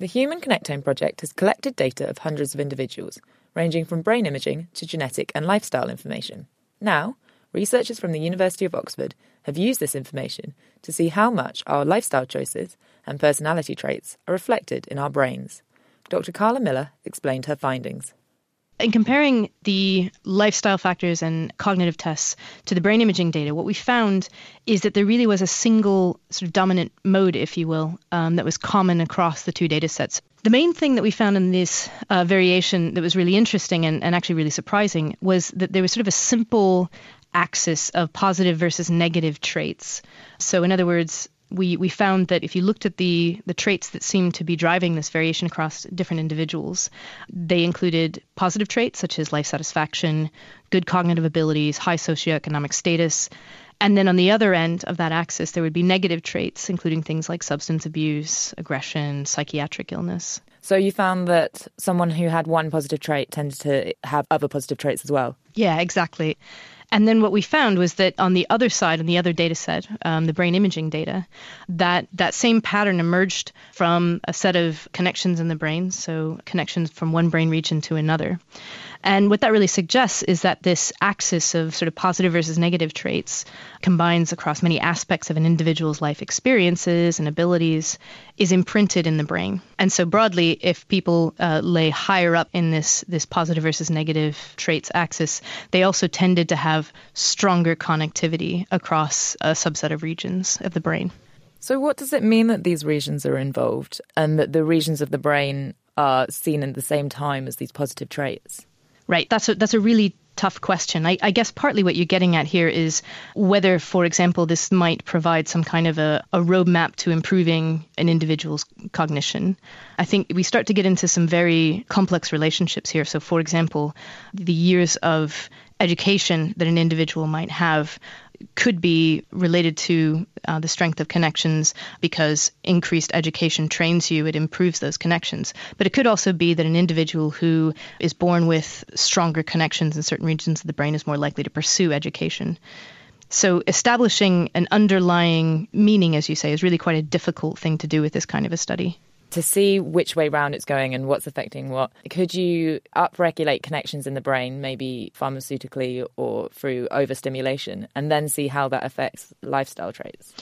The Human Connectome Project has collected data of hundreds of individuals, ranging from brain imaging to genetic and lifestyle information. Now, researchers from the University of Oxford have used this information to see how much our lifestyle choices and personality traits are reflected in our brains. Dr. Karla Miller explained her findings. In comparing the lifestyle factors and cognitive tests to the brain imaging data, what we found is that there really was a single sort of dominant mode, if you will, um, that was common across the two data sets. The main thing that we found in this uh, variation that was really interesting and, and actually really surprising was that there was sort of a simple axis of positive versus negative traits. So, in other words, we, we found that if you looked at the, the traits that seemed to be driving this variation across different individuals, they included positive traits such as life satisfaction, good cognitive abilities, high socioeconomic status. And then on the other end of that axis, there would be negative traits, including things like substance abuse, aggression, psychiatric illness. So you found that someone who had one positive trait tended to have other positive traits as well? Yeah, exactly. And then what we found was that on the other side, on the other data set, um, the brain imaging data, that that same pattern emerged from a set of connections in the brain, so connections from one brain region to another. And what that really suggests is that this axis of sort of positive versus negative traits combines across many aspects of an individual's life experiences and abilities is imprinted in the brain. And so broadly, if people uh, lay higher up in this this positive versus negative traits axis, they also tended to have stronger connectivity across a subset of regions of the brain. So, what does it mean that these regions are involved and that the regions of the brain are seen at the same time as these positive traits? Right. That's a, that's a really tough question. I, I, guess partly what you're getting at here is whether, for example, this might provide some kind of a, a roadmap to improving an individual's cognition. I think we start to get into some very complex relationships here. So, for example, the years of education that an individual might have could be related to uh, the strength of connections because increased education trains you, it improves those connections. But it could also be that an individual who is born with stronger connections in certain regions of the brain is more likely to pursue education. So, establishing an underlying meaning, as you say, is really quite a difficult thing to do with this kind of a study to see which way round it's going and what's affecting what, could you upregulate connections in the brain, maybe pharmaceutically or through overstimulation, and then see how that affects lifestyle traits?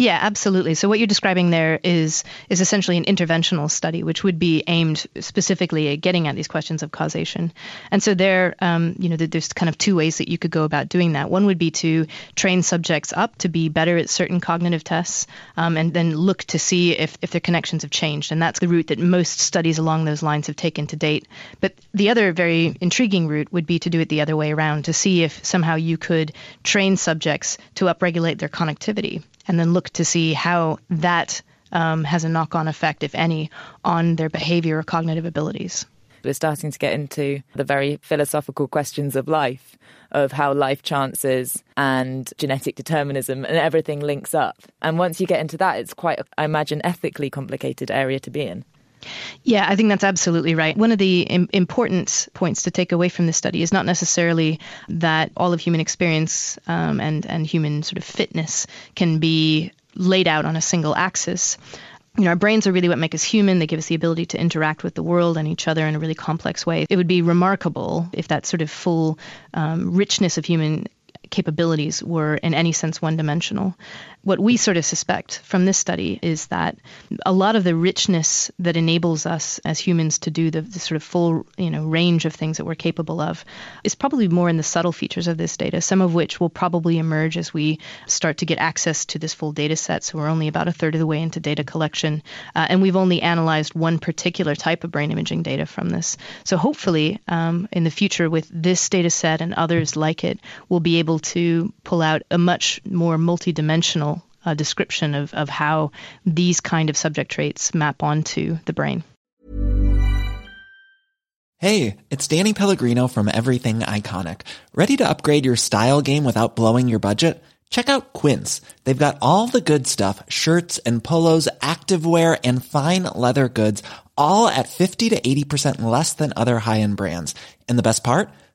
Yeah, absolutely. So what you're describing there is is essentially an interventional study, which would be aimed specifically at getting at these questions of causation. And so there, um, you know, there's kind of two ways that you could go about doing that. One would be to train subjects up to be better at certain cognitive tests, um, and then look to see if if their connections have changed. And that's the route that most studies along those lines have taken to date. But the other very intriguing route would be to do it the other way around, to see if somehow you could train subjects to upregulate their connectivity and then look to see how that um, has a knock on effect, if any, on their behavior or cognitive abilities. We're starting to get into the very philosophical questions of life, of how life chances and genetic determinism and everything links up. And once you get into that, it's quite, I imagine, ethically complicated area to be in. Yeah, I think that's absolutely right. One of the Im- important points to take away from this study is not necessarily that all of human experience um, and and human sort of fitness can be laid out on a single axis. You know, our brains are really what make us human. They give us the ability to interact with the world and each other in a really complex way. It would be remarkable if that sort of full um, richness of human capabilities were in any sense one dimensional. What we sort of suspect from this study is that a lot of the richness that enables us as humans to do the, the, sort of full you know range of things that we're capable of is probably more in the subtle features of this data, some of which will probably emerge as we start to get access to this full data set. So we're only about a third of the way into data collection, uh, and we've only analyzed one particular type of brain imaging data from this. So hopefully, um, in the future, with this data set and others like it, we'll be able to pull out a much more multidimensional uh, description of, of how these kind of subject traits map onto the brain. Hey, it's Danny Pellegrino from Everything Iconic. Ready to upgrade your style game without blowing your budget? Check out Quince. They've got all the good stuff shirts and polos, activewear, and fine leather goods, all at 50 to 80% less than other high end brands. And the best part?